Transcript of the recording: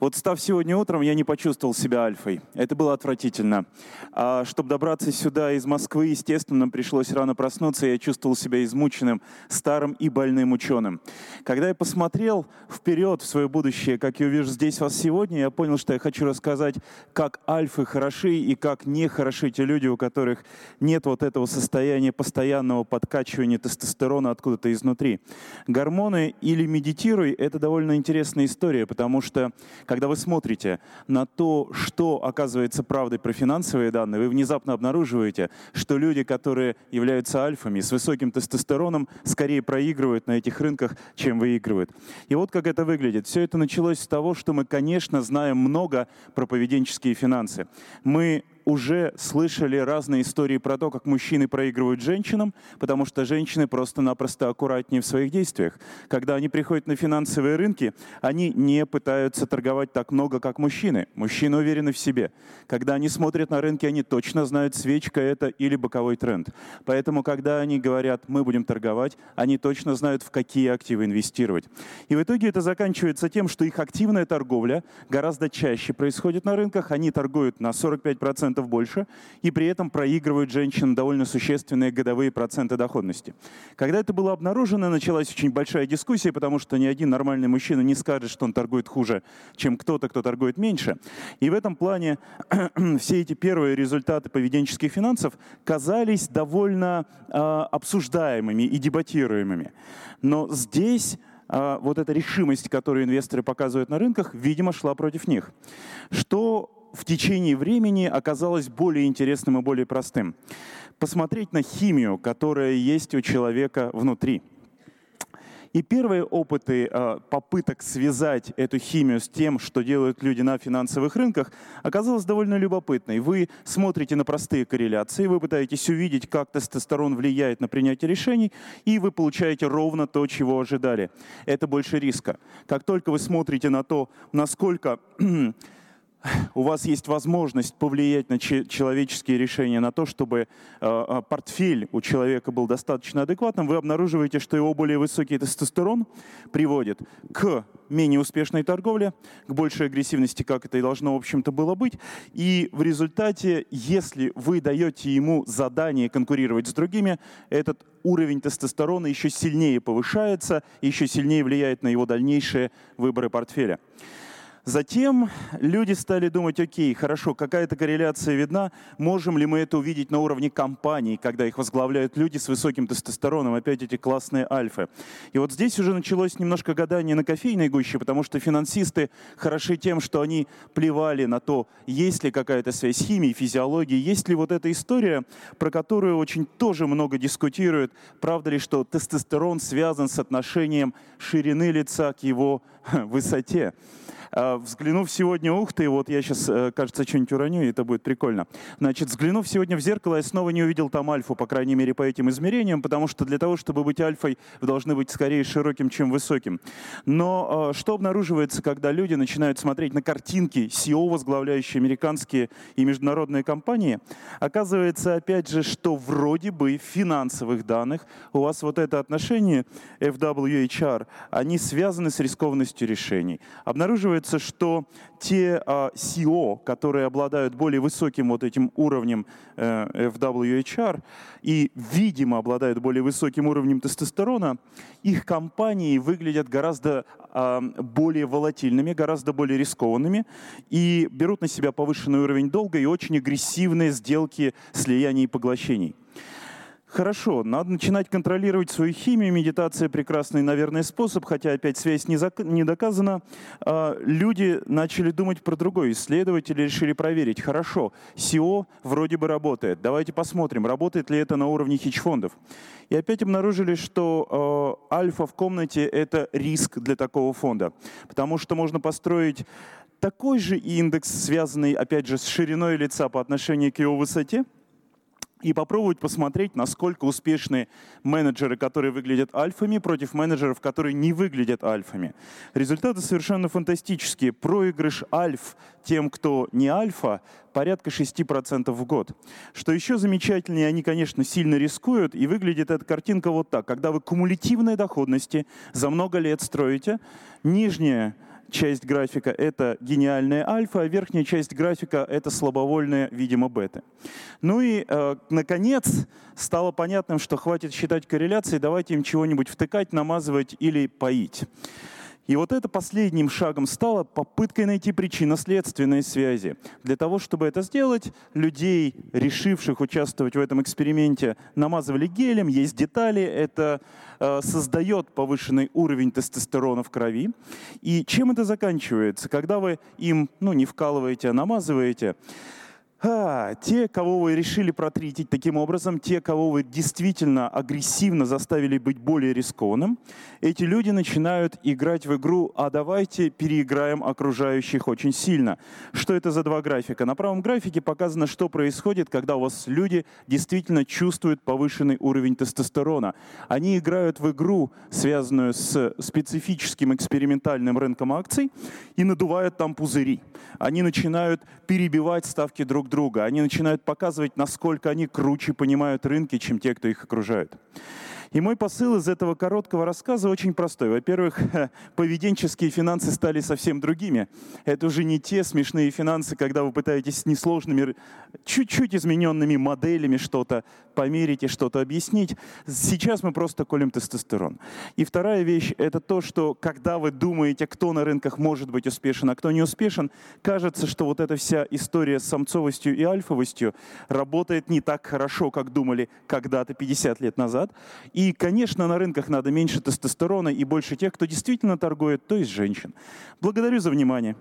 Вот став сегодня утром, я не почувствовал себя альфой. Это было отвратительно. А чтобы добраться сюда из Москвы, естественно, нам пришлось рано проснуться, и я чувствовал себя измученным, старым и больным ученым. Когда я посмотрел вперед в свое будущее, как я увижу здесь вас сегодня, я понял, что я хочу рассказать, как альфы хороши и как не хороши те люди, у которых нет вот этого состояния постоянного подкачивания тестостерона откуда-то изнутри. Гормоны или медитируй — это довольно интересная история, потому что когда вы смотрите на то, что оказывается правдой про финансовые данные, вы внезапно обнаруживаете, что люди, которые являются альфами с высоким тестостероном, скорее проигрывают на этих рынках, чем выигрывают. И вот как это выглядит. Все это началось с того, что мы, конечно, знаем много про поведенческие финансы. Мы уже слышали разные истории про то, как мужчины проигрывают женщинам, потому что женщины просто-напросто аккуратнее в своих действиях. Когда они приходят на финансовые рынки, они не пытаются торговать так много, как мужчины. Мужчины уверены в себе. Когда они смотрят на рынки, они точно знают, свечка это или боковой тренд. Поэтому, когда они говорят, мы будем торговать, они точно знают, в какие активы инвестировать. И в итоге это заканчивается тем, что их активная торговля гораздо чаще происходит на рынках. Они торгуют на 45% 10% больше, и при этом проигрывают женщинам довольно существенные годовые проценты доходности. Когда это было обнаружено, началась очень большая дискуссия, потому что ни один нормальный мужчина не скажет, что он торгует хуже, чем кто-то, кто торгует меньше. И в этом плане все эти первые результаты поведенческих финансов казались довольно э, обсуждаемыми и дебатируемыми. Но здесь а, вот эта решимость, которую инвесторы показывают на рынках, видимо, шла против них. Что в течение времени оказалось более интересным и более простым. Посмотреть на химию, которая есть у человека внутри. И первые опыты э, попыток связать эту химию с тем, что делают люди на финансовых рынках, оказалось довольно любопытной. Вы смотрите на простые корреляции, вы пытаетесь увидеть, как тестостерон влияет на принятие решений, и вы получаете ровно то, чего ожидали. Это больше риска. Как только вы смотрите на то, насколько у вас есть возможность повлиять на человеческие решения, на то, чтобы э, э, портфель у человека был достаточно адекватным, вы обнаруживаете, что его более высокий тестостерон приводит к менее успешной торговле, к большей агрессивности, как это и должно, в общем-то, было быть. И в результате, если вы даете ему задание конкурировать с другими, этот уровень тестостерона еще сильнее повышается, еще сильнее влияет на его дальнейшие выборы портфеля. Затем люди стали думать, окей, хорошо, какая-то корреляция видна, можем ли мы это увидеть на уровне компаний, когда их возглавляют люди с высоким тестостероном, опять эти классные альфы. И вот здесь уже началось немножко гадание на кофейной гуще, потому что финансисты хороши тем, что они плевали на то, есть ли какая-то связь химии, физиологии, есть ли вот эта история, про которую очень тоже много дискутируют, правда ли, что тестостерон связан с отношением ширины лица к его высоте. А, взглянув сегодня, ух ты, вот я сейчас, э, кажется, что-нибудь уроню, и это будет прикольно. Значит, взглянув сегодня в зеркало, я снова не увидел там альфу, по крайней мере, по этим измерениям, потому что для того, чтобы быть альфой, вы должны быть скорее широким, чем высоким. Но а, что обнаруживается, когда люди начинают смотреть на картинки CEO, возглавляющие американские и международные компании? Оказывается, опять же, что вроде бы в финансовых данных у вас вот это отношение FWHR, они связаны с рискованностью решений. Обнаруживается что те а, CEO, которые обладают более высоким вот этим уровнем э, FWHR и, видимо, обладают более высоким уровнем тестостерона, их компании выглядят гораздо а, более волатильными, гораздо более рискованными и берут на себя повышенный уровень долга и очень агрессивные сделки слияний и поглощений. Хорошо, надо начинать контролировать свою химию. Медитация прекрасный, наверное, способ, хотя опять связь не, зак- не доказана. А, люди начали думать про другое. Исследователи решили проверить. Хорошо, SEO вроде бы работает. Давайте посмотрим, работает ли это на уровне хедж-фондов. И опять обнаружили, что э, альфа в комнате — это риск для такого фонда. Потому что можно построить такой же индекс, связанный, опять же, с шириной лица по отношению к его высоте — и попробовать посмотреть, насколько успешны менеджеры, которые выглядят альфами, против менеджеров, которые не выглядят альфами. Результаты совершенно фантастические. Проигрыш альф тем, кто не альфа, порядка 6% в год. Что еще замечательнее, они, конечно, сильно рискуют, и выглядит эта картинка вот так. Когда вы кумулятивной доходности за много лет строите, нижняя часть графика — это гениальная альфа, а верхняя часть графика — это слабовольная, видимо, бета. Ну и, э, наконец, стало понятным, что хватит считать корреляции, давайте им чего-нибудь втыкать, намазывать или поить. И вот это последним шагом стало попыткой найти причинно-следственные связи. Для того, чтобы это сделать, людей, решивших участвовать в этом эксперименте, намазывали гелем, есть детали, это э, создает повышенный уровень тестостерона в крови. И чем это заканчивается? Когда вы им ну, не вкалываете, а намазываете, а, те, кого вы решили протритить таким образом, те, кого вы действительно агрессивно заставили быть более рискованным, эти люди начинают играть в игру «а давайте переиграем окружающих очень сильно». Что это за два графика? На правом графике показано, что происходит, когда у вас люди действительно чувствуют повышенный уровень тестостерона. Они играют в игру, связанную с специфическим экспериментальным рынком акций, и надувают там пузыри. Они начинают перебивать ставки друг друга. Они начинают показывать, насколько они круче понимают рынки, чем те, кто их окружают. И мой посыл из этого короткого рассказа очень простой. Во-первых, поведенческие финансы стали совсем другими. Это уже не те смешные финансы, когда вы пытаетесь с несложными, чуть-чуть измененными моделями что-то померить и что-то объяснить. Сейчас мы просто колем тестостерон. И вторая вещь — это то, что когда вы думаете, кто на рынках может быть успешен, а кто не успешен, кажется, что вот эта вся история с самцовостью и альфовостью работает не так хорошо, как думали когда-то 50 лет назад. И, конечно, на рынках надо меньше тестостерона и больше тех, кто действительно торгует, то есть женщин. Благодарю за внимание.